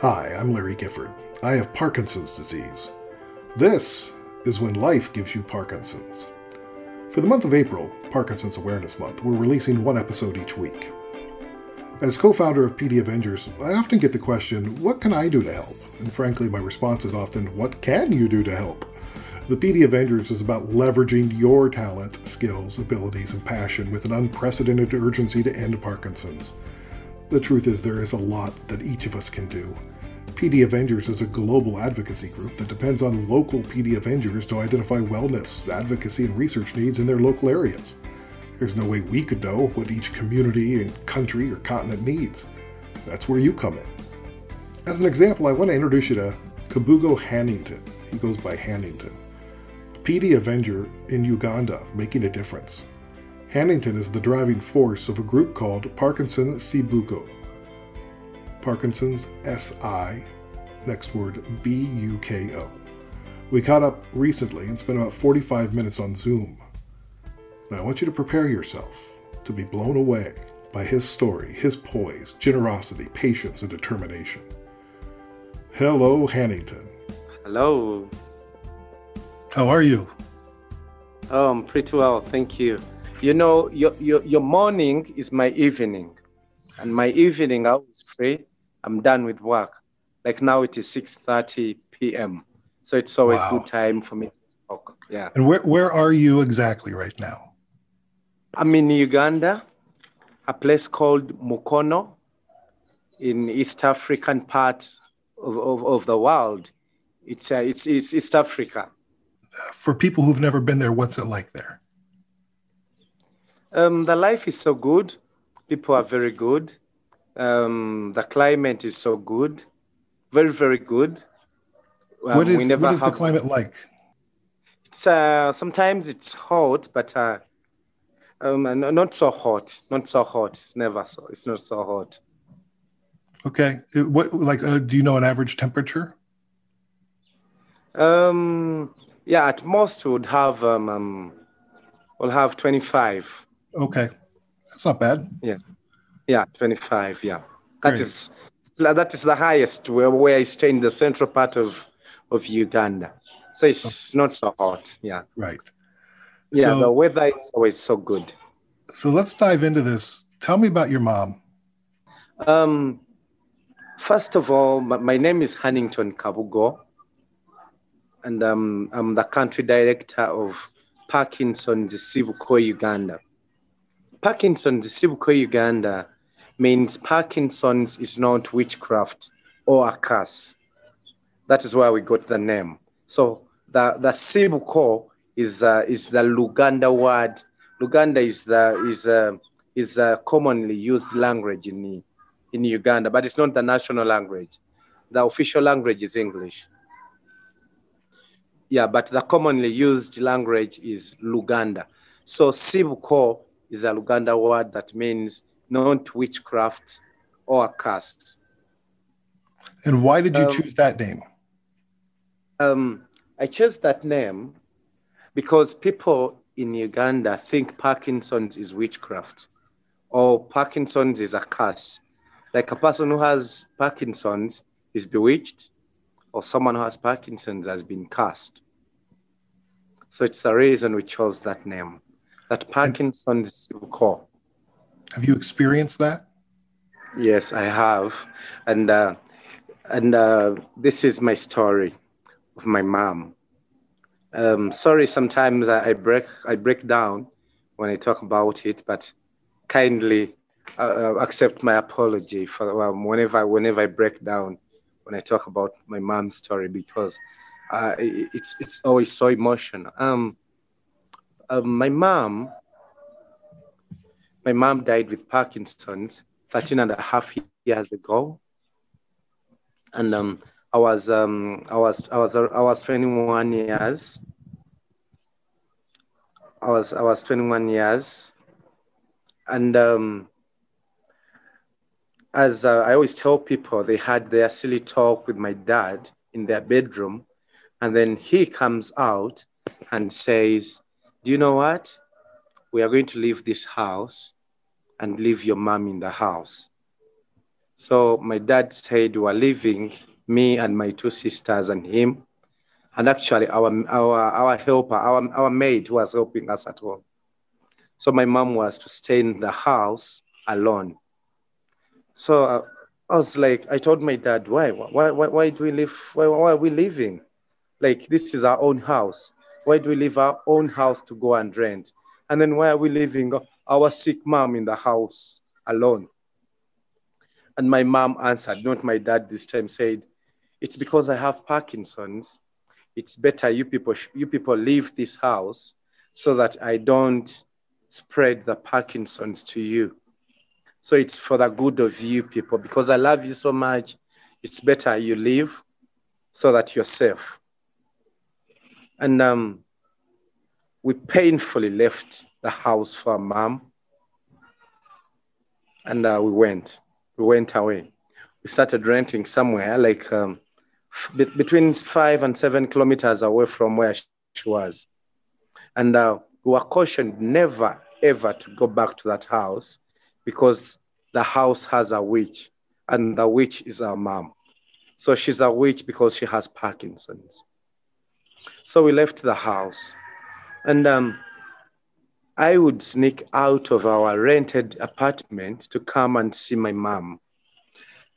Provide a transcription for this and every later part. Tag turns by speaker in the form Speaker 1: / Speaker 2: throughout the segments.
Speaker 1: Hi, I'm Larry Gifford. I have Parkinson's disease. This is when life gives you Parkinson's. For the month of April, Parkinson's Awareness Month, we're releasing one episode each week. As co founder of PD Avengers, I often get the question, what can I do to help? And frankly, my response is often, what can you do to help? The PD Avengers is about leveraging your talent, skills, abilities, and passion with an unprecedented urgency to end Parkinson's. The truth is, there is a lot that each of us can do. PD Avengers is a global advocacy group that depends on local PD Avengers to identify wellness, advocacy, and research needs in their local areas. There's no way we could know what each community and country or continent needs. That's where you come in. As an example, I want to introduce you to Kabugo Hannington. He goes by Hannington. PD Avenger in Uganda, making a difference. Hannington is the driving force of a group called Parkinson Sibuko. Parkinson's S-I, next word B-U-K-O. We caught up recently and spent about 45 minutes on Zoom. Now I want you to prepare yourself to be blown away by his story, his poise, generosity, patience, and determination. Hello, Hannington.
Speaker 2: Hello.
Speaker 1: How are you?
Speaker 2: Oh, I'm pretty well, thank you. You know, your, your, your morning is my evening, and my evening I was free. I'm done with work. Like now it is 6:30 p.m. So it's always wow. good time for me to talk. Yeah.
Speaker 1: And where where are you exactly right now?
Speaker 2: I'm in Uganda, a place called Mukono in East African part of, of, of the world. It's, uh, it's, it's East Africa
Speaker 1: for people who've never been there, what's it like there?
Speaker 2: Um, the life is so good. People are very good. Um, the climate is so good, very very good.
Speaker 1: Um, what is, what is have, the climate like?
Speaker 2: It's uh, sometimes it's hot, but uh, um, not so hot. Not so hot. It's never so. It's not so hot.
Speaker 1: Okay. What like? Uh, do you know an average temperature?
Speaker 2: Um, yeah, at most would have um, um we'll have 25.
Speaker 1: Okay. That's not bad.
Speaker 2: Yeah. Yeah, 25, yeah. That Great. is that is the highest where, where I stay in the central part of of Uganda. So it's not so hot. Yeah.
Speaker 1: Right.
Speaker 2: Yeah, so, the weather is always so good.
Speaker 1: So let's dive into this. Tell me about your mom.
Speaker 2: Um, first of all, my, my name is Hannington Kabugo and um, I'm the country director of Parkinson's Sibuko Uganda. Parkinson's Sibuko Uganda means Parkinson's is not witchcraft or a curse. That is why we got the name. So the, the Sibuko is, uh, is the Luganda word. Luganda is the is uh, is a commonly used language in in Uganda, but it's not the national language. The official language is English yeah, but the commonly used language is Luganda. So Sibuko is a Luganda word that means not witchcraft or curse.
Speaker 1: And why did you um, choose that name?
Speaker 2: Um, I chose that name because people in Uganda think Parkinson's is witchcraft or Parkinson's is a curse. Like a person who has Parkinson's is bewitched or someone who has Parkinson's has been cursed. So it's the reason we chose that name, that Parkinson's core.
Speaker 1: Have you experienced that?
Speaker 2: Yes, I have, and uh, and uh, this is my story of my mom. Um, sorry, sometimes I, I, break I break down when I talk about it, but kindly uh, accept my apology for um, whenever whenever I break down when I talk about my mom's story because uh, it's it's always so emotional. Um, uh, my mom, my mom died with Parkinson's 13 and a half years ago, and um, I was um, I was I was I was 21 years. I was I was 21 years, and um, as uh, I always tell people, they had their silly talk with my dad in their bedroom. And then he comes out and says, Do you know what? We are going to leave this house and leave your mom in the house. So my dad said We're leaving, me and my two sisters and him, and actually our our our helper, our our maid who was helping us at home. So my mom was to stay in the house alone. So uh, I was like, I told my dad, why, why, why, why do we live? Why, why are we leaving? Like this is our own house. Why do we leave our own house to go and rent? And then why are we leaving our sick mom in the house alone? And my mom answered, not my dad this time, said, it's because I have Parkinson's. It's better you people, you people leave this house so that I don't spread the Parkinson's to you. So it's for the good of you people because I love you so much. It's better you leave so that you're safe. And um, we painfully left the house for mom and uh, we went. We went away. We started renting somewhere like um, between five and seven kilometers away from where she was. And uh, we were cautioned never, ever to go back to that house because the house has a witch, and the witch is our mom. So she's a witch because she has Parkinson's. So we left the house, and um, I would sneak out of our rented apartment to come and see my mom.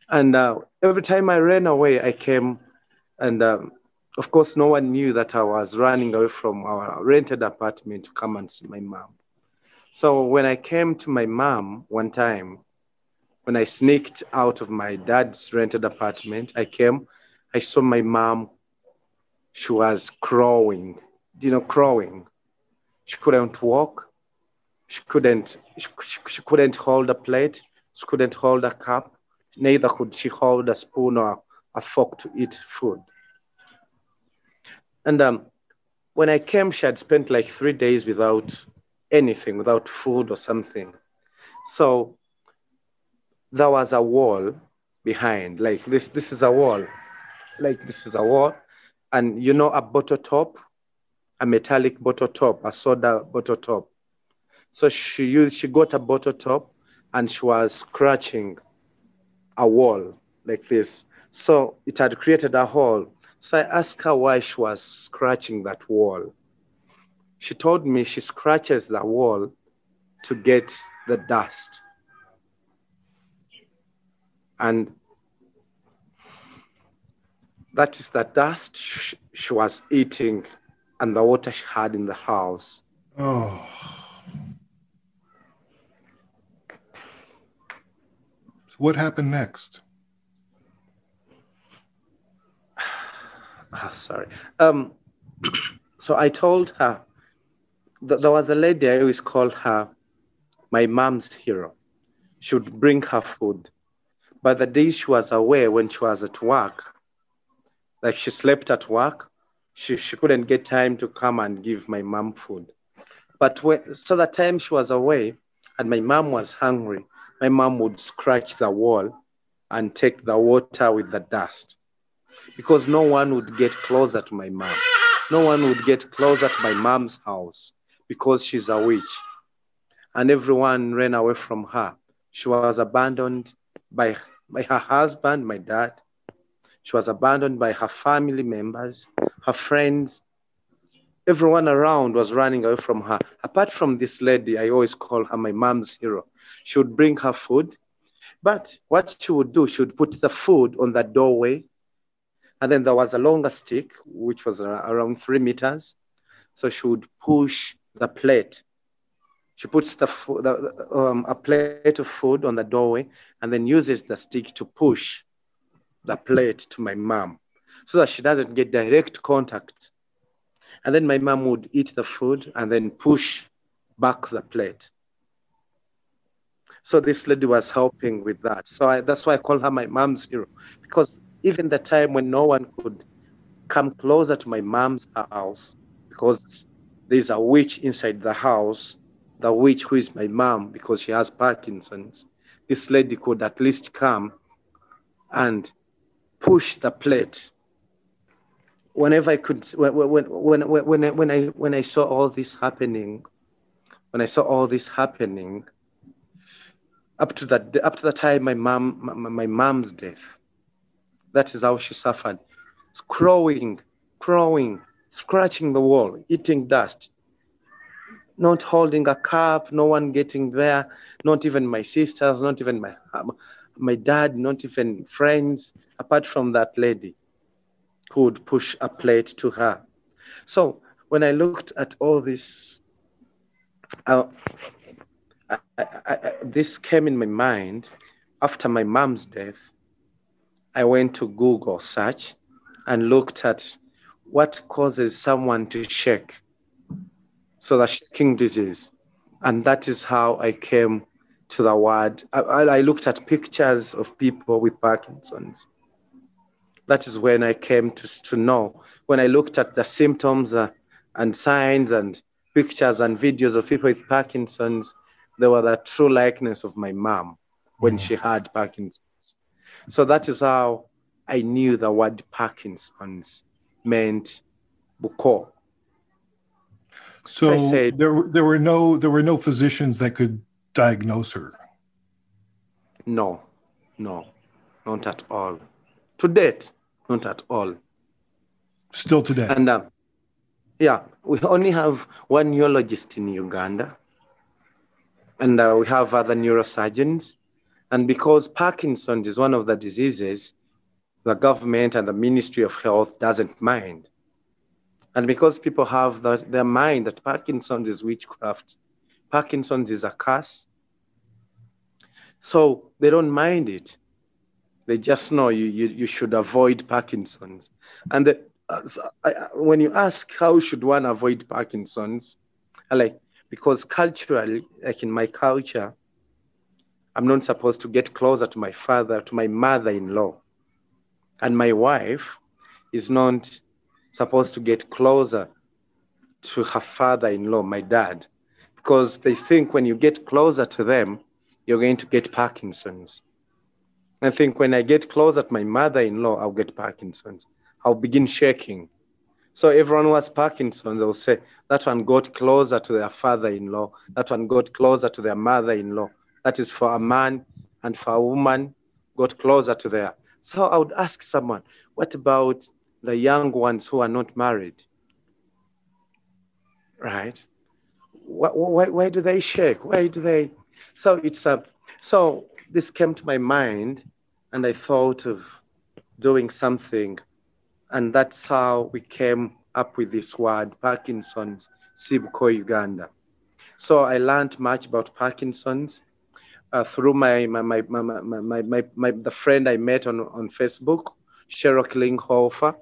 Speaker 2: And uh, every time I ran away, I came, and um, of course, no one knew that I was running away from our rented apartment to come and see my mom. So when I came to my mom one time, when I sneaked out of my dad's rented apartment, I came, I saw my mom. She was crawling, you know, crawling. She couldn't walk. She couldn't, she, she couldn't hold a plate. She couldn't hold a cup. Neither could she hold a spoon or a fork to eat food. And um, when I came, she had spent like three days without anything, without food or something. So there was a wall behind, like this, this is a wall, like this is a wall. And you know, a bottle top, a metallic bottle top, a soda bottle top. So she used, she got a bottle top and she was scratching a wall like this. So it had created a hole. So I asked her why she was scratching that wall she told me she scratches the wall to get the dust. And that is the dust she, she was eating and the water she had in the house.
Speaker 1: Oh. So what happened next?
Speaker 2: Oh, sorry. Um, so I told her that there was a lady I always call her my mom's hero. She would bring her food. But the days she was away when she was at work, like she slept at work, she, she couldn't get time to come and give my mom food. But when, so the time she was away and my mom was hungry, my mom would scratch the wall and take the water with the dust because no one would get closer to my mom. No one would get closer to my mom's house because she's a witch. And everyone ran away from her. She was abandoned by, by her husband, my dad. She was abandoned by her family members, her friends. Everyone around was running away from her. Apart from this lady, I always call her my mom's hero. She would bring her food, but what she would do, she would put the food on the doorway. And then there was a longer stick, which was around three meters. So she would push the plate. She puts the, the um, a plate of food on the doorway and then uses the stick to push the plate to my mom so that she doesn't get direct contact. And then my mom would eat the food and then push back the plate. So this lady was helping with that. So I, that's why I call her my mom's hero because even the time when no one could come closer to my mom's house because there's a witch inside the house, the witch who is my mom because she has Parkinson's. This lady could at least come and push the plate. Whenever I could, when, when, when, when, I, when, I, when I saw all this happening, when I saw all this happening, up to that up to the time my mom my, my mom's death. That is how she suffered. Crawling, crawling, scratching the wall, eating dust, not holding a cup, no one getting there, not even my sisters, not even my my dad, not even friends, apart from that lady who would push a plate to her. So when I looked at all this, uh, I, I, I, this came in my mind after my mom's death. I went to Google search and looked at what causes someone to shake. So the shaking disease. And that is how I came to the word. I, I looked at pictures of people with Parkinson's. That is when I came to, to know. When I looked at the symptoms uh, and signs and pictures and videos of people with Parkinson's, they were the true likeness of my mom when she had Parkinson's. So that is how I knew the word Parkinson's meant Buko.
Speaker 1: So said, there, there were no there were no physicians that could diagnose her?
Speaker 2: No, no, not at all. To date, not at all.
Speaker 1: Still today.
Speaker 2: And um, yeah, we only have one neurologist in Uganda, and uh, we have other neurosurgeons. And because Parkinson's is one of the diseases, the government and the Ministry of Health doesn't mind. And because people have that, their mind that Parkinson's is witchcraft, Parkinson's is a curse. So they don't mind it. They just know you, you, you should avoid Parkinson's. And the, when you ask how should one avoid Parkinson's, I like because culturally, like in my culture, I'm not supposed to get closer to my father, to my mother-in-law, and my wife is not supposed to get closer to her father-in-law, my dad because they think when you get closer to them, you're going to get Parkinson's. I think when I get closer to my mother in law, I'll get Parkinson's. I'll begin shaking. So everyone who has Parkinson's, they'll say, that one got closer to their father in law, that one got closer to their mother in law. That is for a man and for a woman, got closer to their. So I would ask someone, what about the young ones who are not married? Right? why, why do they shake? Why do they? So it's a, so this came to my mind and I thought of doing something. And that's how we came up with this word, Parkinson's, Sibuko, Uganda. So I learned much about Parkinson's uh, through my, my, my, my, my, my, my, the friend I met on, on Facebook, Cheryl Klinghofer,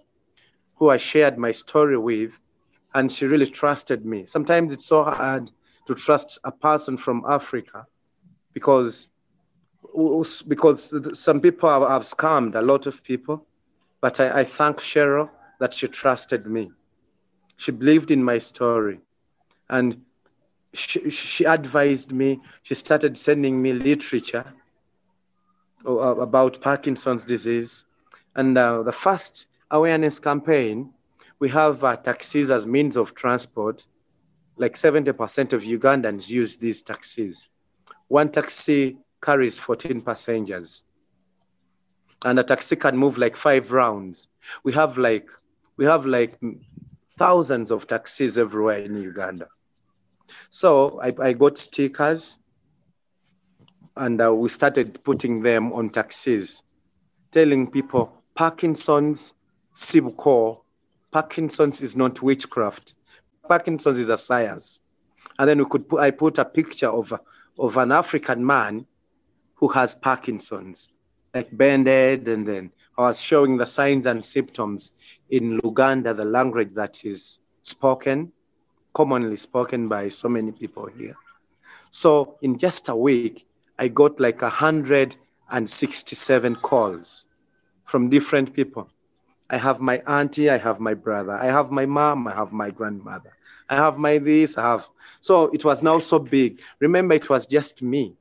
Speaker 2: who I shared my story with and she really trusted me. Sometimes it's so hard to trust a person from Africa because because some people have, have scammed a lot of people, but I, I thank Cheryl that she trusted me. She believed in my story, and she, she advised me. She started sending me literature about Parkinson's disease, and uh, the first awareness campaign we have uh, taxis as means of transport. Like 70% of Ugandans use these taxis. One taxi carries 14 passengers. And a taxi can move like five rounds. We have like we have like thousands of taxis everywhere in Uganda. So I, I got stickers and uh, we started putting them on taxis, telling people Parkinson's, Sibuko, Parkinson's is not witchcraft. Parkinson's is a science. And then we could put, I put a picture of, of an African man who has Parkinson's, like bended, and then I was showing the signs and symptoms in Luganda, the language that is spoken, commonly spoken by so many people here. So in just a week, I got like 167 calls from different people. I have my auntie, I have my brother, I have my mom, I have my grandmother, I have my this, I have. So it was now so big. Remember, it was just me.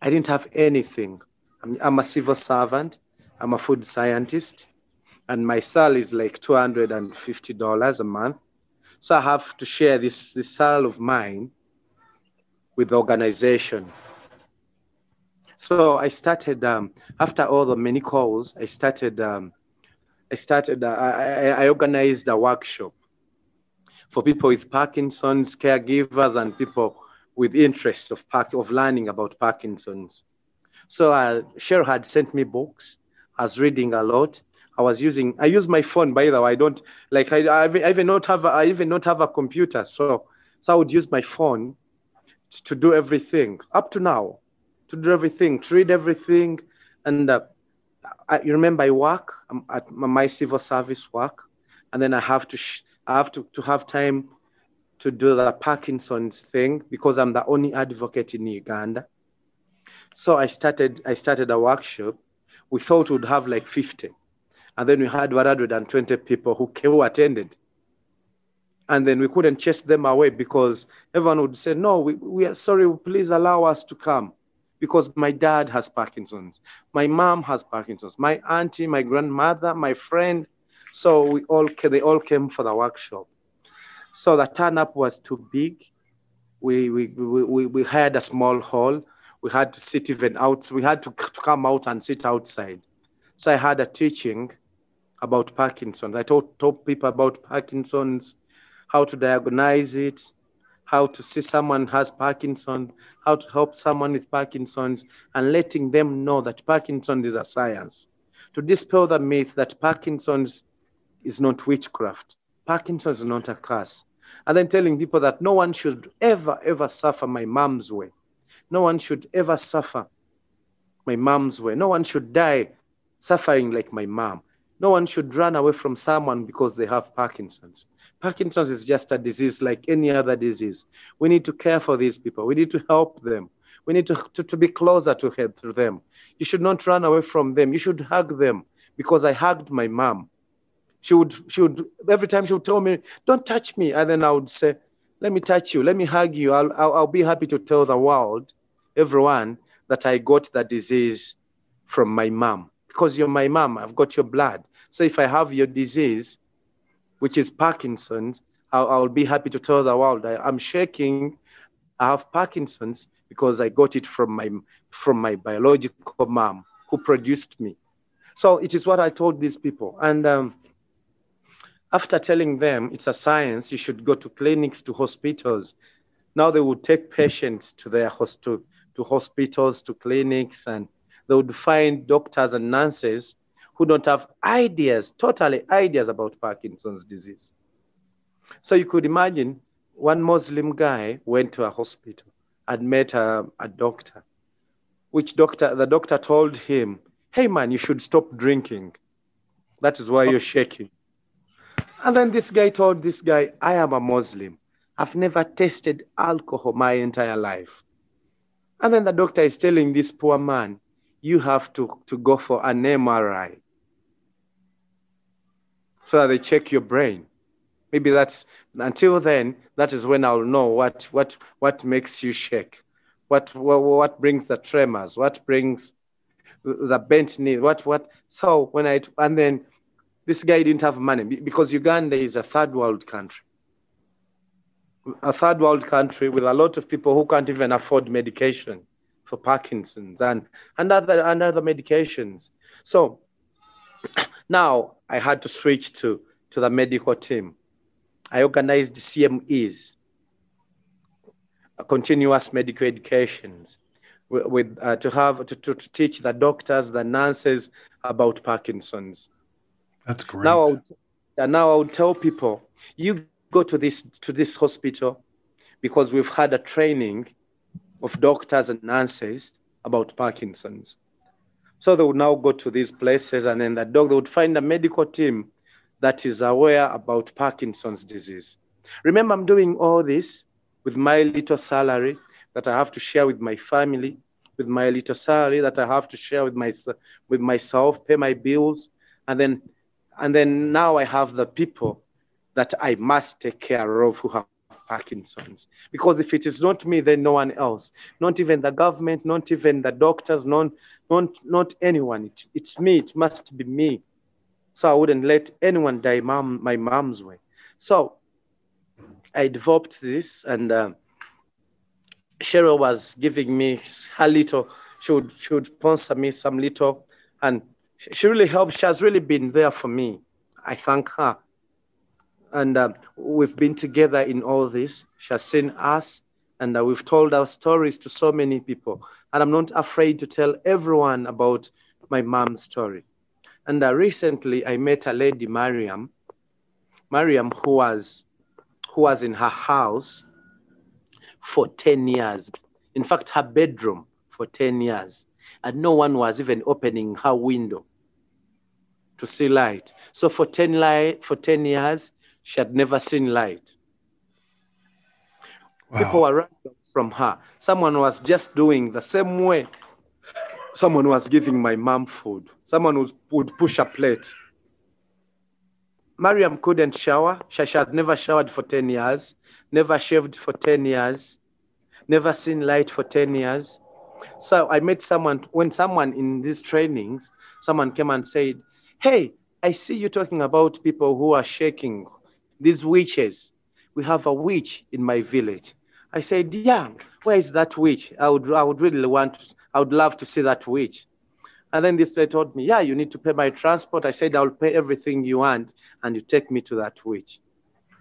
Speaker 2: I didn't have anything. I'm, I'm a civil servant, I'm a food scientist, and my salary is like $250 a month. So I have to share this, this salary of mine with the organization. So I started um, after all the many calls. I started. Um, I started. Uh, I, I organized a workshop for people with Parkinson's, caregivers, and people with interest of of learning about Parkinson's. So uh, Cheryl had sent me books. I was reading a lot. I was using. I use my phone. By the way, I don't like. I, I even not have. A, I even not have a computer. So so I would use my phone to do everything up to now, to do everything, to read everything, and uh, I you remember I work um, at my civil service work, and then I have to sh- I have to, to have time to do the Parkinson's thing because I'm the only advocate in Uganda. So I started I started a workshop. We thought we'd have like 50. And then we had 120 people who, came, who attended. And then we couldn't chase them away because everyone would say, No, we, we are sorry, please allow us to come. Because my dad has Parkinson's, my mom has Parkinson's, my auntie, my grandmother, my friend. So we all they all came for the workshop. So the turn up was too big. We, we, we, we had a small hall. We had to sit even out. We had to, to come out and sit outside. So I had a teaching about Parkinson's. I taught, taught people about Parkinson's, how to diagnose it, how to see someone has Parkinson's, how to help someone with Parkinson's, and letting them know that Parkinson's is a science. To dispel the myth that Parkinson's is not witchcraft. Parkinson's is not a curse. And then telling people that no one should ever, ever suffer my mom's way. No one should ever suffer my mom's way. No one should die suffering like my mom. No one should run away from someone because they have Parkinson's. Parkinson's is just a disease like any other disease. We need to care for these people. We need to help them. We need to, to, to be closer to, to them. You should not run away from them. You should hug them because I hugged my mom. She would, she would, every time she would tell me, don't touch me. And then I would say, let me touch you. Let me hug you. I'll, I'll, I'll be happy to tell the world, everyone, that I got the disease from my mom because you're my mom. I've got your blood. So if I have your disease, which is Parkinson's, I'll, I'll be happy to tell the world I, I'm shaking. I have Parkinson's because I got it from my from my biological mom who produced me. So it is what I told these people. And um, after telling them it's a science, you should go to clinics, to hospitals. Now they would take patients to their host to, to hospitals, to clinics, and they would find doctors and nurses who don't have ideas, totally ideas about Parkinson's disease. So you could imagine one Muslim guy went to a hospital and met a, a doctor, which doctor, the doctor told him, hey man, you should stop drinking. That is why oh. you're shaking. And then this guy told this guy, I am a Muslim. I've never tasted alcohol my entire life. And then the doctor is telling this poor man, you have to, to go for an MRI so that they check your brain. Maybe that's until then, that is when I'll know what what what makes you shake, what what, what brings the tremors, what brings the bent knee, what what so when I and then this guy didn't have money because Uganda is a third world country. A third world country with a lot of people who can't even afford medication for Parkinson's and, and, other, and other medications. So now I had to switch to, to the medical team. I organized CMEs, continuous medical educations, with, uh, to have to, to, to, teach the doctors, the nurses about Parkinson's.
Speaker 1: That's great.
Speaker 2: Now, I would, and now I would tell people, you go to this to this hospital because we've had a training of doctors and nurses about Parkinson's. So they would now go to these places and then the dog, they would find a medical team that is aware about Parkinson's disease. Remember, I'm doing all this with my little salary that I have to share with my family, with my little salary that I have to share with, my, with myself, pay my bills. And then, and then now I have the people that I must take care of who have Parkinson's. Because if it is not me, then no one else. Not even the government, not even the doctors, not, not, not anyone. It, it's me. It must be me. So I wouldn't let anyone die mom, my mom's way. So I developed this, and uh, Cheryl was giving me her little she would she would sponsor me some little, and she really helped. She has really been there for me. I thank her. And uh, we've been together in all this. She has seen us, and uh, we've told our stories to so many people. And I'm not afraid to tell everyone about my mom's story. And uh, recently, I met a lady, Mariam, Mariam, who was who was in her house for 10 years. In fact, her bedroom for 10 years. And no one was even opening her window to see light. So for 10, light, for 10 years, she had never seen light. Wow. People were running from her. Someone was just doing the same way. Someone was giving my mom food. Someone was, would push a plate. Mariam couldn't shower. She had never showered for 10 years, never shaved for 10 years, never seen light for 10 years. So I met someone, when someone in these trainings, someone came and said, Hey, I see you talking about people who are shaking, these witches. We have a witch in my village. I said, Yeah, where is that witch? I would, I would really want, I would love to see that witch. And then this they told me, Yeah, you need to pay my transport. I said, I'll pay everything you want, and you take me to that witch.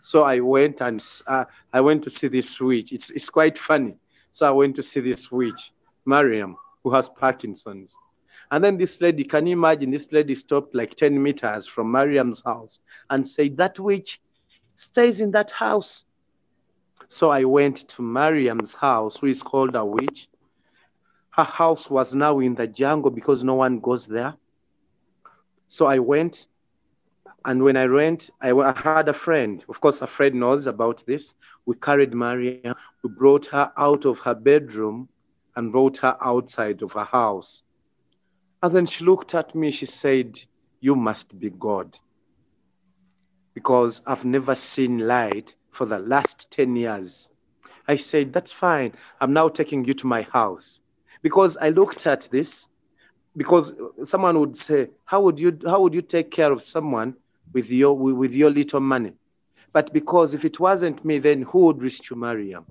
Speaker 2: So I went and uh, I went to see this witch. It's, it's quite funny. So I went to see this witch, Mariam, who has Parkinson's. And then this lady, can you imagine? This lady stopped like 10 meters from Mariam's house and said, That witch stays in that house. So I went to Mariam's house, who is called a witch. Her house was now in the jungle because no one goes there. So I went, and when I went, I had a friend. Of course, a friend knows about this. We carried Mariam, we brought her out of her bedroom and brought her outside of her house. And then she looked at me, she said, You must be God. Because I've never seen light for the last 10 years. I said, That's fine. I'm now taking you to my house. Because I looked at this, because someone would say, How would you how would you take care of someone with your with your little money? But because if it wasn't me, then who would reach to Mariam?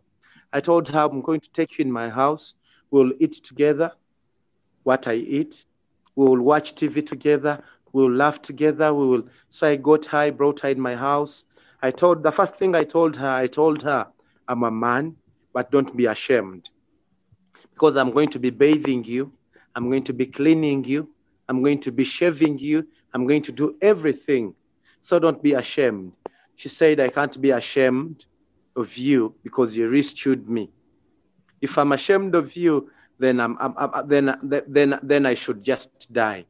Speaker 2: I told her, I'm going to take you in my house. We'll eat together what I eat. We will watch TV together. We will laugh together. We will. So I got her, I brought her in my house. I told the first thing I told her, I told her, I'm a man, but don't be ashamed. Because I'm going to be bathing you, I'm going to be cleaning you, I'm going to be shaving you, I'm going to do everything. So don't be ashamed. She said, I can't be ashamed of you because you rescued me. If I'm ashamed of you, then I'm, I'm, I'm, then then then I should just die.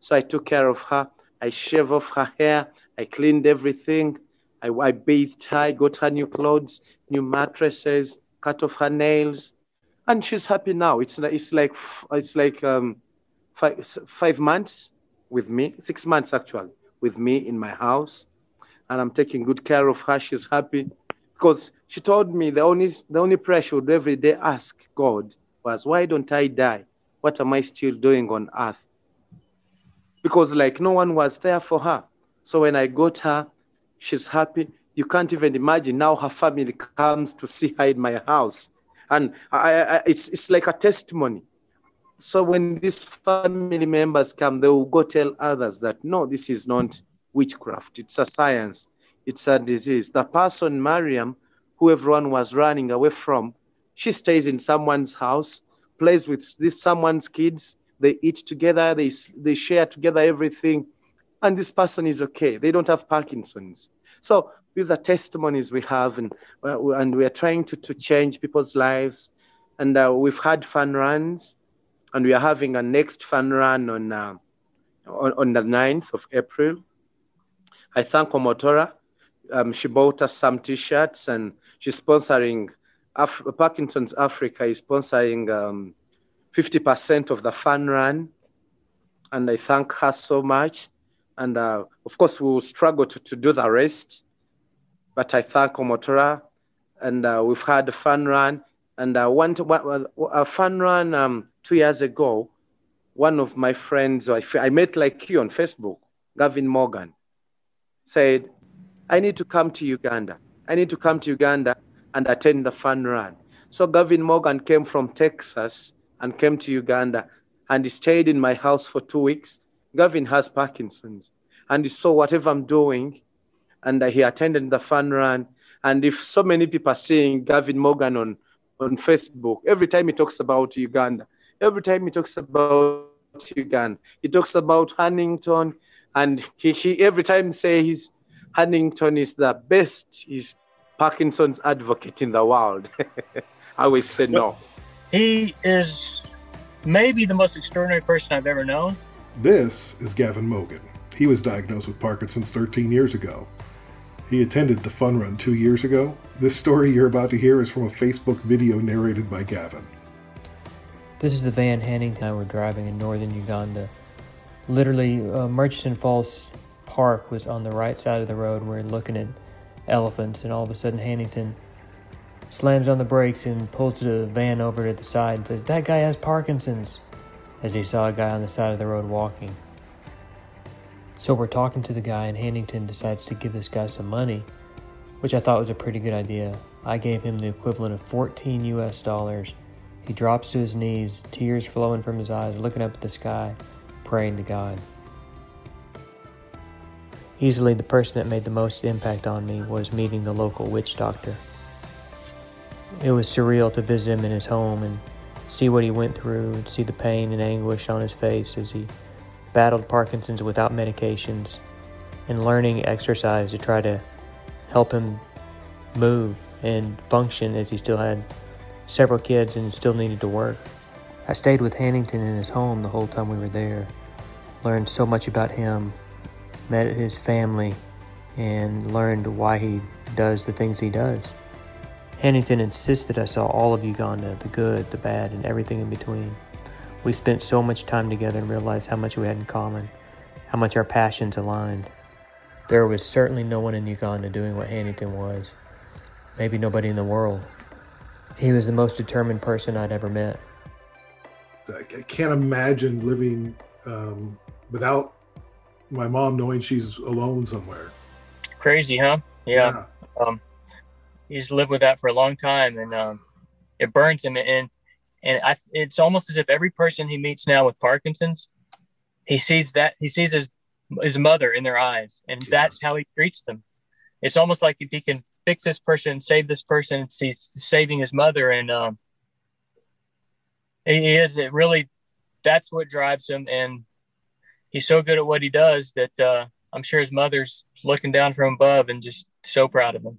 Speaker 2: So I took care of her. I shaved off her hair. I cleaned everything. I, I bathed her. I got her new clothes, new mattresses, cut off her nails, and she's happy now. It's it's like it's like um, five five months with me, six months actually with me in my house, and I'm taking good care of her. She's happy because she told me the only the only prayer she would every day ask God was, why don't I die? What am I still doing on earth? Because like no one was there for her. So when I got her, she's happy. You can't even imagine now her family comes to see her in my house. And I, I, it's, it's like a testimony. So when these family members come, they will go tell others that no, this is not witchcraft. It's a science. It's a disease. The person, Mariam, who everyone was running away from, she stays in someone's house, plays with this someone's kids. They eat together. They they share together everything, and this person is okay. They don't have Parkinson's. So these are testimonies we have, and uh, and we are trying to to change people's lives. And uh, we've had fun runs, and we are having a next fun run on uh, on, on the 9th of April. I thank Omotora. Um, she bought us some T-shirts, and she's sponsoring Af- Parkinson's Africa is sponsoring um, 50% of the fun run. And I thank her so much. And uh, of course, we will struggle to, to do the rest. But I thank Omotora. And uh, we've had a fun run. And uh, one, a fun run um, two years ago, one of my friends, I met like you on Facebook, Gavin Morgan, said, I need to come to Uganda. I need to come to Uganda and attend the fun run. So Gavin Morgan came from Texas and came to Uganda and he stayed in my house for two weeks. Gavin has Parkinson's and he saw whatever I'm doing and he attended the fun run. And if so many people are seeing Gavin Morgan on, on Facebook, every time he talks about Uganda, every time he talks about Uganda, he talks about Hannington, and he, he every time say he's Hannington is the best, he's Parkinson's advocate in the world. I always say no.
Speaker 3: He is maybe the most extraordinary person I've ever known.
Speaker 1: This is Gavin Morgan. He was diagnosed with Parkinson's 13 years ago. He attended the fun run two years ago. This story you're about to hear is from a Facebook video narrated by Gavin.
Speaker 4: This is the van Hannington and I were driving in northern Uganda. Literally, uh, Murchison Falls Park was on the right side of the road. We're looking at elephants, and all of a sudden, Hannington slams on the brakes and pulls the van over to the side and says, That guy has Parkinson's, as he saw a guy on the side of the road walking. So we're talking to the guy, and Hannington decides to give this guy some money, which I thought was a pretty good idea. I gave him the equivalent of 14 US dollars. He drops to his knees, tears flowing from his eyes, looking up at the sky, praying to God. Easily, the person that made the most impact on me was meeting the local witch doctor. It was surreal to visit him in his home and see what he went through, and see the pain and anguish on his face as he battled Parkinson's without medications, and learning exercise to try to help him move and function as he still had several kids and still needed to work. I stayed with Hannington in his home the whole time we were there, learned so much about him, met his family, and learned why he does the things he does. Hannington insisted I saw all of Uganda the good, the bad, and everything in between. We spent so much time together and realized how much we had in common, how much our passions aligned. There was certainly no one in Uganda doing what Hannington was. Maybe nobody in the world. He was the most determined person I'd ever met.
Speaker 1: I can't imagine living um, without my mom knowing she's alone somewhere.
Speaker 3: Crazy, huh? Yeah. yeah. Um, he's lived with that for a long time, and um, it burns him. And and I, it's almost as if every person he meets now with Parkinson's, he sees that he sees his his mother in their eyes, and yeah. that's how he treats them. It's almost like if he can fix this person, save this person, he's saving his mother, and um, he is. It really, that's what drives him, and he's so good at what he does that uh, I'm sure his mother's looking down from above and just so proud of him.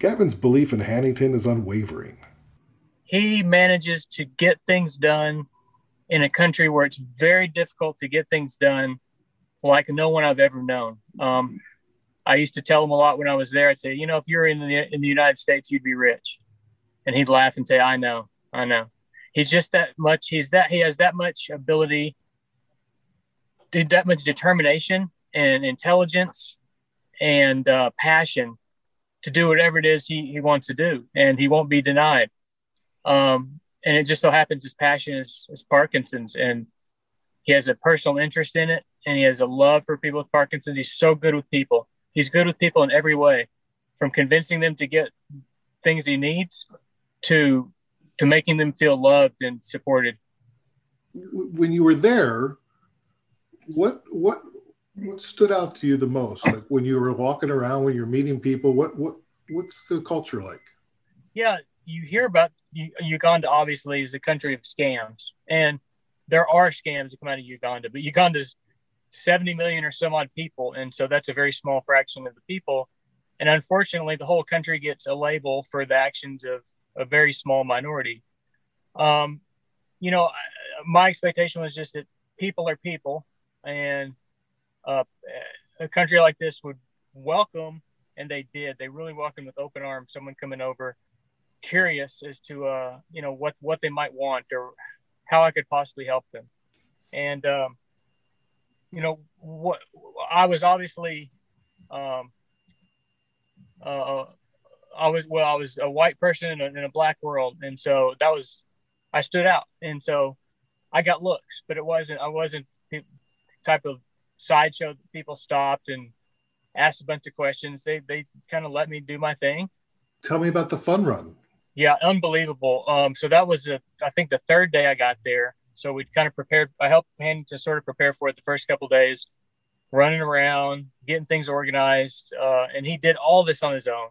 Speaker 1: Gavin's belief in Hannington is unwavering
Speaker 3: he manages to get things done in a country where it's very difficult to get things done like no one I've ever known. Um, I used to tell him a lot when I was there. I'd say, you know, if you're in the in the United States, you'd be rich, and he'd laugh and say, I know, I know. He's just that much. He's that he has that much ability, that much determination and intelligence and uh, passion to do whatever it is he, he wants to do, and he won't be denied. Um, and it just so happens his passion is, is Parkinson's, and he has a personal interest in it, and he has a love for people with Parkinson's. He's so good with people. He's good with people in every way, from convincing them to get things he needs to to making them feel loved and supported.
Speaker 1: When you were there, what what what stood out to you the most? Like when you were walking around, when you're meeting people, what what what's the culture like?
Speaker 3: Yeah, you hear about Uganda obviously is a country of scams, and there are scams that come out of Uganda, but Uganda's 70 million or some odd people, and so that's a very small fraction of the people. And unfortunately, the whole country gets a label for the actions of a very small minority. Um, you know, my expectation was just that people are people, and uh, a country like this would welcome, and they did. They really welcomed with open arms someone coming over curious as to uh, you know what what they might want or how I could possibly help them. And um, you know what I was obviously um, uh, I was well I was a white person in a, in a black world, and so that was I stood out, and so I got looks, but it wasn't I wasn't type of sideshow that people stopped and asked a bunch of questions. They they kind of let me do my thing.
Speaker 1: Tell me about the fun run
Speaker 3: Yeah, unbelievable. Um, so that was a, I think the third day I got there. So we kind of prepared. I helped him to sort of prepare for it the first couple days, running around, getting things organized, uh, and he did all this on his own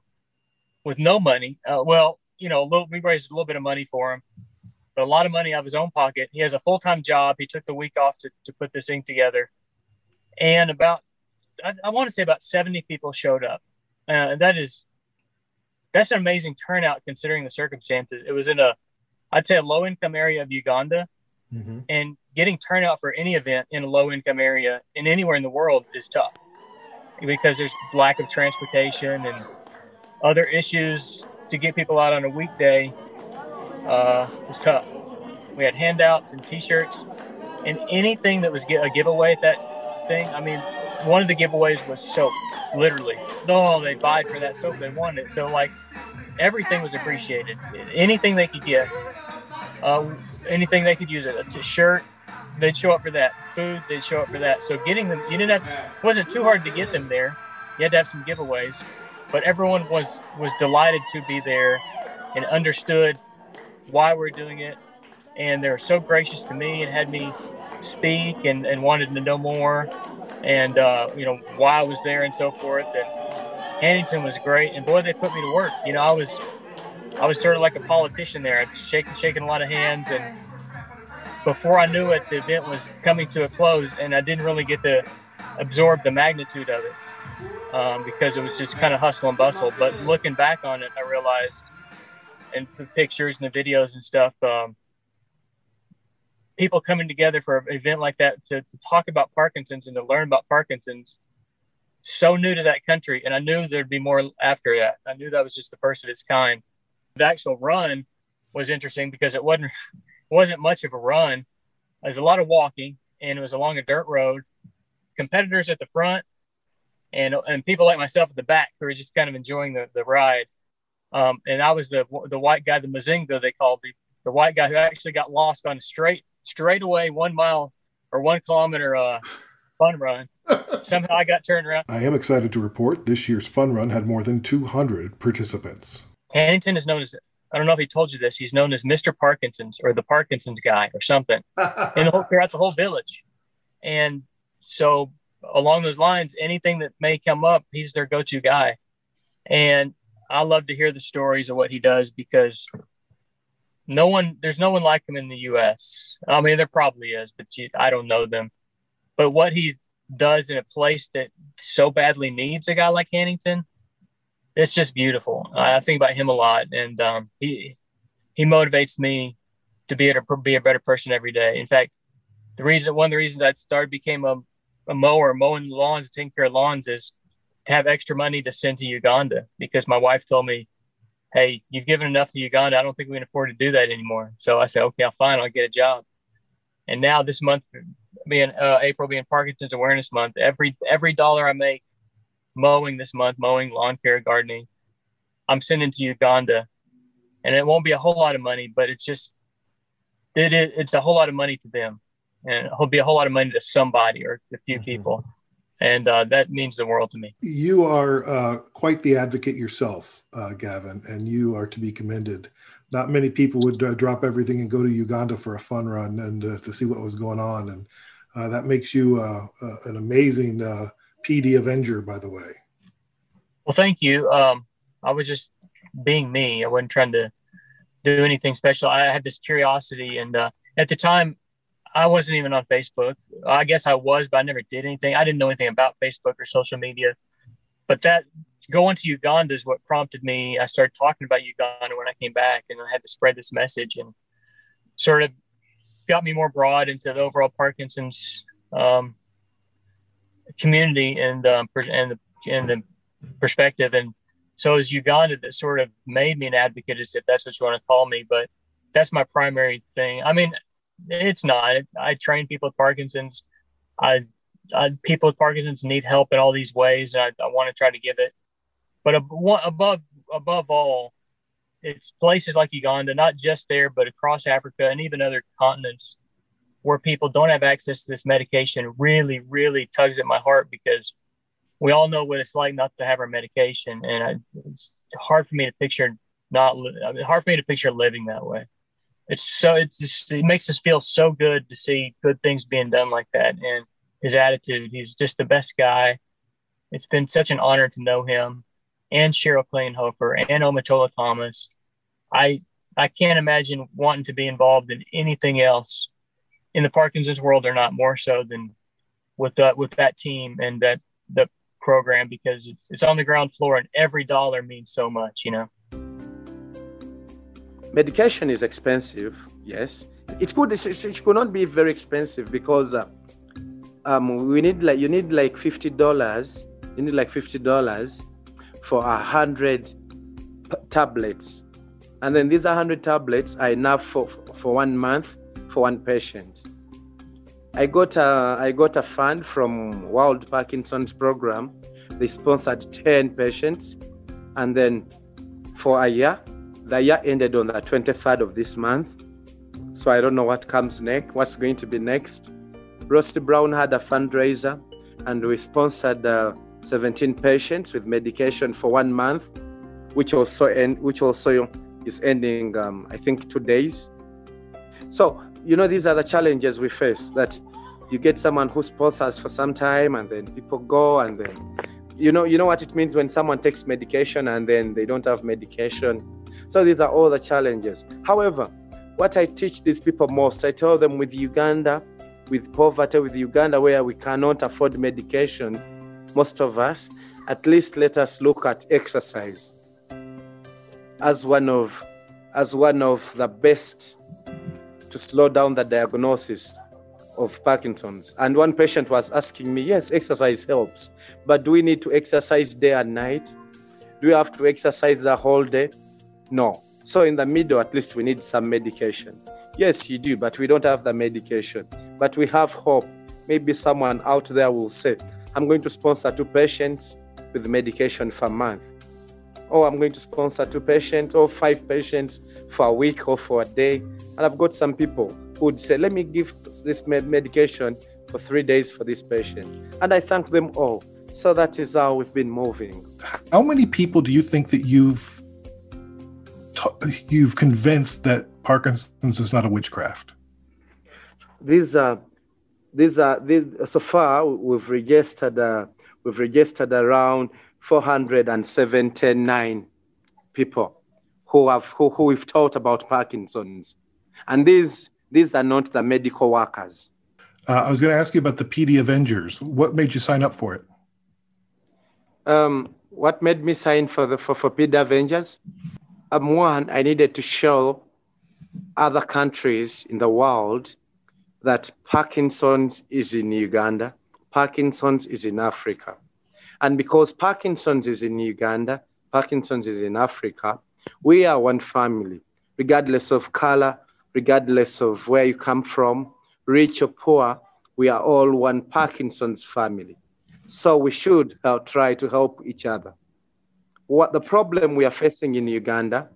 Speaker 3: with no money. Uh, well, you know, a little, we raised a little bit of money for him, but a lot of money out of his own pocket. He has a full time job. He took the week off to, to put this thing together, and about I, I want to say about seventy people showed up. Uh, that is that's an amazing turnout considering the circumstances. It was in a, I'd say, a low income area of Uganda, mm-hmm. and getting turnout for any event in a low income area in anywhere in the world is tough because there's lack of transportation and other issues to get people out on a weekday uh, was tough. We had handouts and T-shirts, and anything that was a giveaway at that thing. I mean, one of the giveaways was soap, literally. Oh, they buyed for that soap. They wanted it. So like, everything was appreciated. Anything they could get, uh, anything they could use it. A t-shirt, they'd show up for that. Food, they'd show up for that. So getting them, you didn't have, it wasn't too hard to get them there. You had to have some giveaways but everyone was was delighted to be there and understood why we're doing it. And they were so gracious to me and had me speak and, and wanted to know more. And uh, you know why I was there and so forth. And Hannington was great. And boy they put me to work. You know I was I was sort of like a politician there. Shaking shaking a lot of hands. And before I knew it the event was coming to a close. And I didn't really get to absorb the magnitude of it um, because it was just kind of hustle and bustle. But looking back on it, I realized, and the pictures and the videos and stuff, um, people coming together for an event like that to, to talk about Parkinson's and to learn about Parkinson's, so new to that country. And I knew there'd be more after that. I knew that was just the first of its kind. The actual run was interesting because it wasn't it wasn't much of a run. There's a lot of walking, and it was along a dirt road. Competitors at the front, and and people like myself at the back who were just kind of enjoying the, the ride. Um, and I was the the white guy, the Muzungu they called me, the white guy who actually got lost on a straight straight away one mile or one kilometer uh, fun run. Somehow I got turned around.
Speaker 1: I am excited to report this year's fun run had more than 200 participants.
Speaker 3: Hannington is known as I don't know if he told you this. He's known as Mr. Parkinson's or the Parkinson's guy or something in the whole, throughout the whole village. And so along those lines, anything that may come up, he's their go-to guy. And I love to hear the stories of what he does because no one, there's no one like him in the U.S. I mean, there probably is, but you, I don't know them. But what he does in a place that so badly needs a guy like Hannington, it's just beautiful. I think about him a lot, and um, he he motivates me to be a be a better person every day. In fact, the reason one of the reasons I started became a a mower, mowing lawns, taking care of lawns is have extra money to send to Uganda because my wife told me, Hey, you've given enough to Uganda. I don't think we can afford to do that anymore. So I said, okay, I'll fine. I'll get a job. And now this month being uh, April being Parkinson's awareness month, every, every dollar I make mowing this month, mowing, lawn care, gardening, I'm sending to Uganda and it won't be a whole lot of money, but it's just, it, it, it's a whole lot of money to them and it'll be a whole lot of money to somebody or a few mm-hmm. people and uh, that means the world to me.
Speaker 1: You are uh, quite the advocate yourself uh, gavin and you are to be commended. Not many people would uh, drop everything and go to uganda for a fun run and uh, to see what was going on. And uh, that makes you an amazing pd avenger by the way.
Speaker 3: Well thank you. Um, i was just being me. I wasn't trying to do anything special. I had this curiosity and at the time I wasn't even on Facebook. I guess I was, but I never did anything. I didn't know anything about Facebook or social media. But that going to Uganda is what prompted me. I started talking about Uganda when I came back, and I had to spread this message and sort of got me more broad into the overall Parkinson's um, community and um, and the and the perspective. And so it was Uganda that sort of made me an advocate, if that's what you want to call me. But that's my primary thing. I mean, it's not. I train people with Parkinson's. I, I people with Parkinson's need help in all these ways, and I, I want to try to give it. But above above all, it's places like Uganda, not just there, but across Africa and even other continents where people don't have access to this medication really, really tugs at my heart because we all know what it's like not to have our medication. And I, it's hard for me to picture not hard for me to picture living that way. It's so it's just, it makes us feel so good to see good things being done like that. And his attitude, he's just the best guy. It's been such an honor to know him and Cheryl Klinghoffer and Omotola Thomas. I I can't imagine wanting to be involved in anything else in the Parkinson's world or not more so than with that with that team and that the program because it's it's on the ground floor and every dollar means so much, you know.
Speaker 2: Medication is expensive, yes. It could it could not be very expensive because uh, um, we need like you need like fifty dollars. You need like fifty dollars for a hundred tablets, and then these hundred tablets are enough for for one month for one patient. I got a I got a fund from World Parkinson's Program. They sponsored ten patients, and then for a year, the year ended on the 23rd of this month. So I don't know what comes next. What's going to be next? Rusty Brown had a fundraiser, and we sponsored uh, 17 patients with medication for one month, which also end, which also is ending, um, I think, two days. So you know, these are the challenges we face. That you get someone who sponsors for some time, and then people go, and then you know, you know what it means when someone takes medication and then they don't have medication. So these are all the challenges. However, what I teach these people most, I tell them with Uganda, with poverty, with Uganda, where we cannot afford medication, most of us, at least let us look at exercise as one of as one of the best to slow down the diagnosis of Parkinson's. And one patient was asking me, yes, exercise helps, but do we need to exercise day and night? Do we have to exercise the whole day? No. So in the middle, at least we need some medication. Yes, you do, but we don't have the medication. But we have hope. Maybe someone out there will say, I'm going to sponsor two patients with medication for a month. Or I'm going to sponsor two patients or five patients for a week or for a day. And I've got some people who would say, let me give this medication for three days for this patient. And I thank them all. So that is how we've been moving.
Speaker 1: How many people do you think that you've you've convinced that Parkinson's is not a witchcraft?
Speaker 2: These are these are these so far we've registered uh, we've registered around 479 people who have who, who we've taught about Parkinson's, and these these are not the medical workers.
Speaker 1: Uh, I was going to ask you about the PD Avengers. What made you sign up for it?
Speaker 2: Um, what made me sign for the for, for PD Avengers? Um, one, I needed to show other countries in the world that Parkinson's is in Uganda, Parkinson's is in Africa. And because Parkinson's is in Uganda, Parkinson's is in Africa, we are one family, regardless of color, regardless of where you come from, rich or poor, we are all one Parkinson's family. So we should uh, try to help each other. What the problem we are facing in Uganda,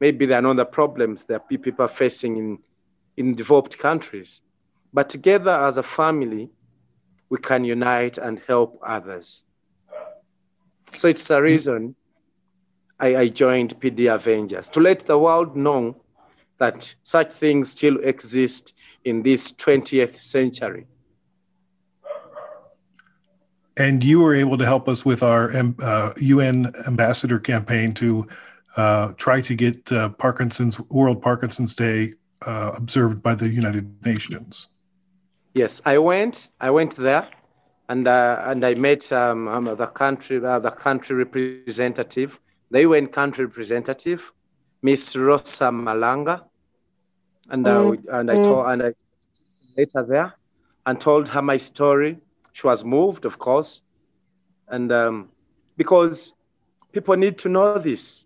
Speaker 2: maybe there are not the problems that people are facing in, in developed countries. But together as a family, we can unite and help others. So it's a reason I, I joined PD Avengers to let the world know that such things still exist in this 20th century.
Speaker 1: And you were able to help us with our uh, UN ambassador campaign to uh, try to get uh, Parkinson's World Parkinson's Day uh, observed by the United Nations.
Speaker 2: Yes, I went. I went there, and uh, and I met um, um, the country uh, the country representative, the UN country representative, Miss Rosa Malango, and uh, mm-hmm. and I told and I later there, and told her my story. She was moved, of course, and um, because people need to know this,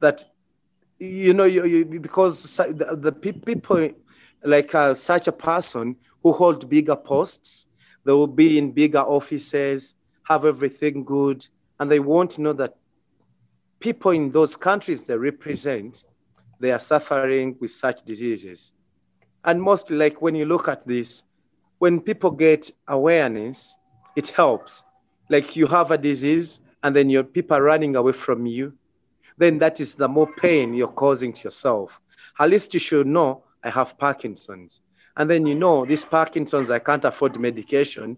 Speaker 2: that you know you, you because the, the people like uh, such a person who hold bigger posts. They will be in bigger offices, have everything good, and they won't know that people in those countries they represent, they are suffering with such diseases. And mostly, like when you look at this, when people get awareness, it helps. Like you have a disease, and then your people are running away from you. then that is the more pain you're causing to yourself. At least you should know I have Parkinson's. And then you know this Parkinson's, I can't afford medication,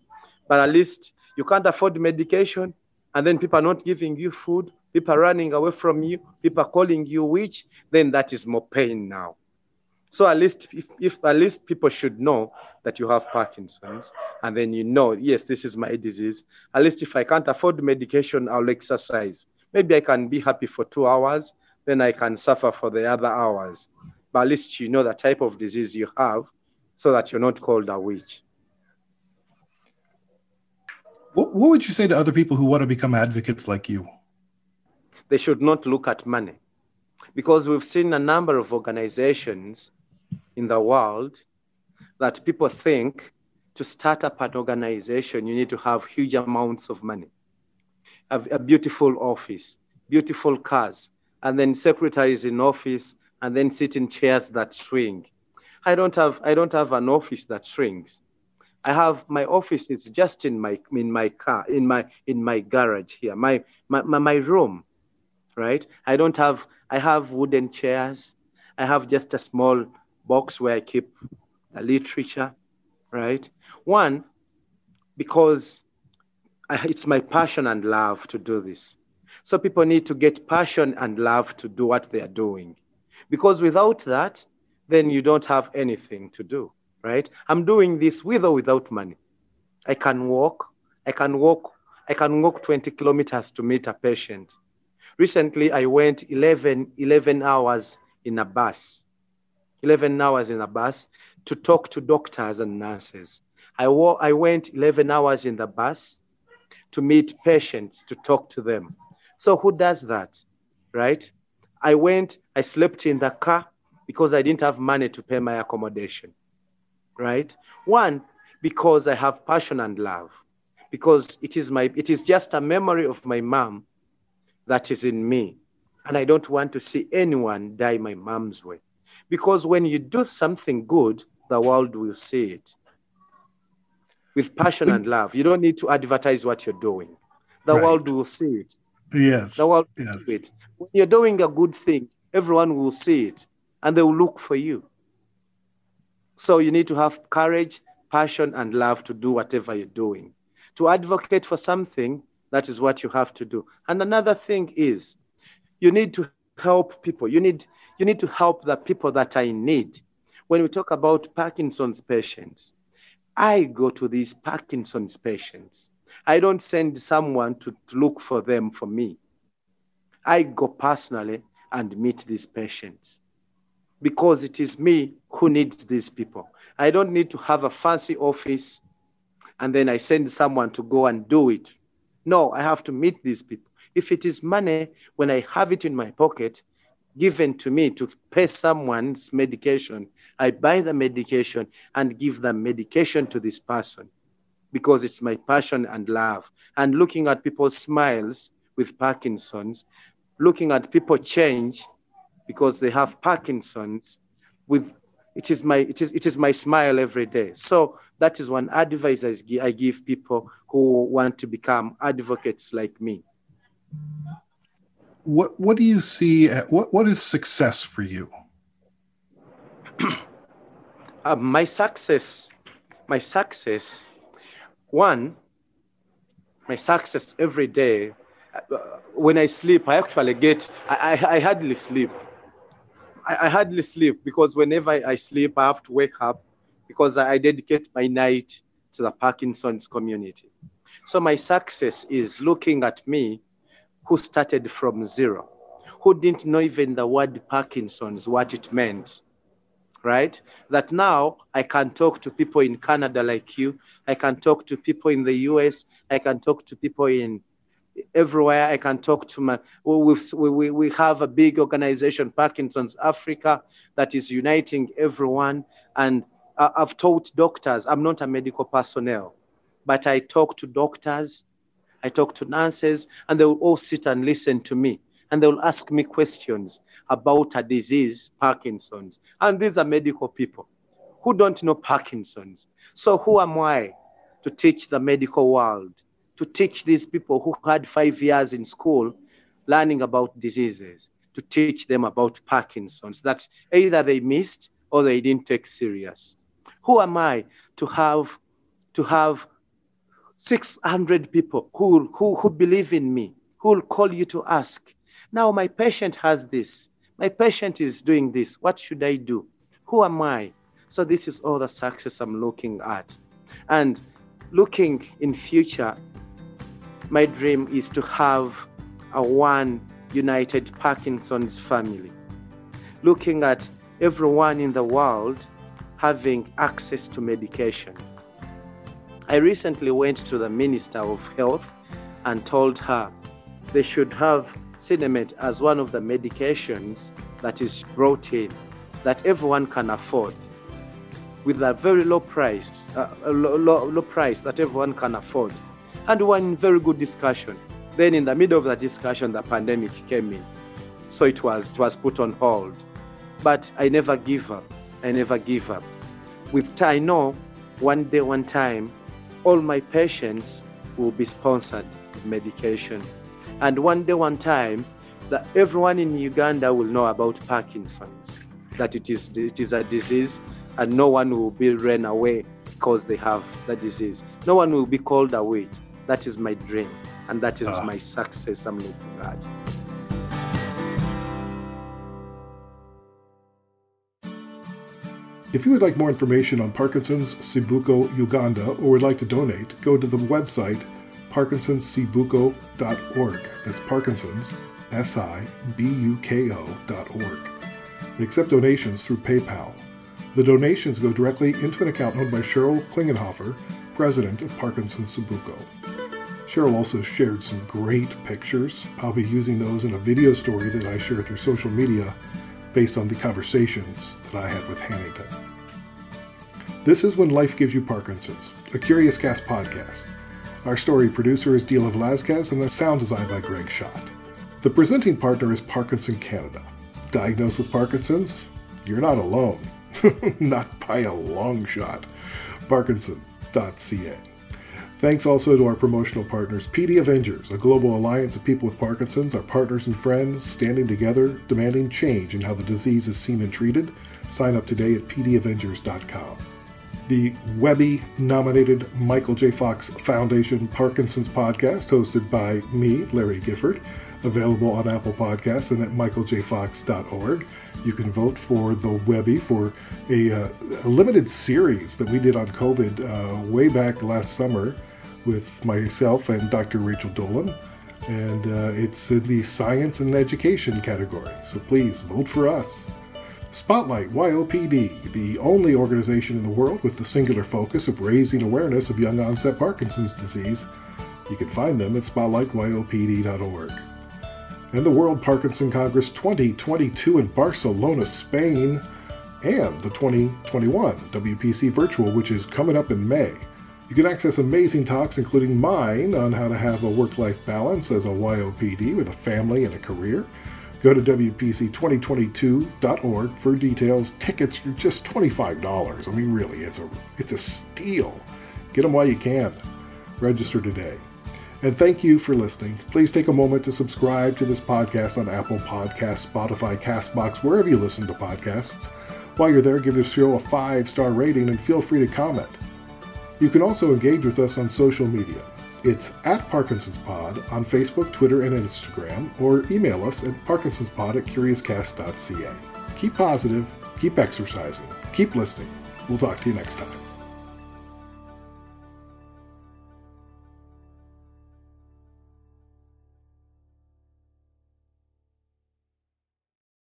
Speaker 2: but at least you can't afford medication, and then people are not giving you food, people are running away from you, people are calling you witch, then that is more pain now. So at least if, if at least people should know that you have Parkinson's, and then you know, yes, this is my disease. At least if I can't afford medication, I'll exercise. Maybe I can be happy for two hours, then I can suffer for the other hours. But at least you know the type of disease you have so that you're not called a witch.
Speaker 1: What, what would you say to other people who want to become advocates like you?
Speaker 2: They should not look at money because we've seen a number of organizations in the world that people think to start up an organization, you need to have huge amounts of money, a, a beautiful office, beautiful cars, and then secretaries in office, and then sit in chairs that swing. I don't have I don't have an office that swings. I have my office is just in my in my car in my in my garage here my my, my room right I don't have I have wooden chairs I have just a small box where I keep the literature right one because I, it's my passion and love to do this so people need to get passion and love to do what they are doing because without that then you don't have anything to do right? I'm doing this with or without money. I can walk, I can walk, I can walk 20 kilometers to meet a patient. Recently, I went 11, 11 hours in a bus, 11 hours in a bus to talk to doctors and nurses. I, wa- I went 11 hours in the bus to meet patients, to talk to them. So who does that, right? I went, I slept in the car because I didn't have money to pay my accommodation right? One, because I have passion and love, because it is my it is just a memory of my mom that is in me. And I don't want to see anyone die my mom's way. Because when you do something good, the world will see it. With passion and love. You don't need to advertise what you're doing. The right. world will see it.
Speaker 1: Yes.
Speaker 2: The world will
Speaker 1: yes.
Speaker 2: see it. When you're doing a good thing, everyone will see it and they will look for you. So you need to have courage, passion, and love to do whatever you're doing. To advocate for something, that is what you have to do. And another thing is you need to help people. You need, you need to help the people that are in need. When we talk about Parkinson's patients, I go to these Parkinson's patients. I don't send someone to, to look for them for me. I go personally and meet these patients because it is me who needs these people. I don't need to have a fancy office and then I send someone to go and do it. No, I have to meet these people. If it is money, when I have it in my pocket, given to me to pay someone's medication, I buy the medication and give the medication to this person because it's my passion and love. And looking at people's smiles with Parkinson's, looking at people change because they have Parkinson's with it is my it is it is my smile every day. So that is one advice I give people who want to become advocates like me.
Speaker 1: What what do you see? At, what what is success for you?
Speaker 2: uh, my success, my success, one, my success every day. Uh, when I sleep, I actually get I, I, I hardly sleep I, I hardly sleep because whenever I sleep, I have to wake up because I dedicate my night to the Parkinson's community. So my success is looking at me who started from zero, who didn't know even the word Parkinson's, what it meant, right? That now I can talk to people in Canada like you, I can talk to people in the US, I can talk to people in everywhere I can talk to my, we, we, we have a big organization, Parkinson's Africa, that is uniting everyone. And I've taught doctors, I'm not a medical personnel, but I talk to doctors, I talk to nurses, and they will all sit and listen to me. And they will ask me questions about a disease, Parkinson's. And these are medical people who don't know Parkinson's. So who am I to teach the medical world? to teach these people who had five years in school learning about diseases to teach them about Parkinson's that either they missed or they didn't take serious. Who am I to have to have 600 people who, who, who believe in me, who will call you to ask, now my patient has this, my patient is doing this, what should I do? Who am I? So this is all the success I'm looking at. And looking in future, my dream is to have a one united Parkinson's family. Looking at everyone in the world having access to medication. I recently went to the Minister of Health and told her they should have Sinemet as one of the medications that is brought in that everyone can afford with a very low price, uh, low, low, low price that everyone can afford. And one very good discussion. Then in the middle of the discussion, the pandemic came in. So it was, it was put on hold. But I never give up. I never give up. With I know one day, one time, all my patients will be sponsored with medication. And one day, one time, that everyone in Uganda will know about Parkinson's, that it is, it is a disease and no one will be run away because they have the disease. No one will be called away. That is my dream, and that is uh. my success I'm looking at.
Speaker 1: If you would like more information on Parkinson's Sibuko Uganda or would like to donate, go to the website parkinsonsibuko.org. That's Parkinson's, S I B U K O.org. They accept donations through PayPal. The donations go directly into an account owned by Cheryl Klingenhofer, president of Parkinson's Sibuko. Cheryl also shared some great pictures. I'll be using those in a video story that I share through social media based on the conversations that I had with Hannington. This is When Life Gives You Parkinson's, a Curious Cast podcast. Our story producer is Dila Velazquez and the sound design by Greg Schott. The presenting partner is Parkinson Canada. Diagnosed with Parkinson's? You're not alone. not by a long shot. Parkinson.ca. Thanks also to our promotional partners, PD Avengers, a global alliance of people with Parkinson's, our partners and friends standing together, demanding change in how the disease is seen and treated. Sign up today at pdavengers.com. The Webby nominated Michael J. Fox Foundation Parkinson's podcast, hosted by me, Larry Gifford, available on Apple Podcasts and at michaeljfox.org. You can vote for the Webby for a, uh, a limited series that we did on COVID uh, way back last summer with myself and Dr. Rachel Dolhun. And uh, it's in the science and education category. So please vote for us. Spotlight YOPD, the only organization in the world with the singular focus of raising awareness of young onset Parkinson's disease. You can find them at spotlightyopd.org. And the World Parkinson Congress 2022 in Barcelona, Spain, and the 2021 WPC Virtual, which is coming up in May. You can access amazing talks, including mine, on how to have a work life balance as a YOPD with a family and a career. Go to WPC2022.org for details. Tickets are just $25. I mean, really, it's a, it's a steal. Get them while you can. Register today. And thank you for listening. Please take a moment to subscribe to this podcast on Apple Podcasts, Spotify, Castbox, wherever you listen to podcasts. While you're there, give the show a five star rating and feel free to comment. You can also engage with us on social media. It's at Parkinson's Pod on Facebook, Twitter, and Instagram, or email us at parkinsonspod at curiouscast.ca. Keep positive, keep exercising, keep listening. We'll talk to you next time.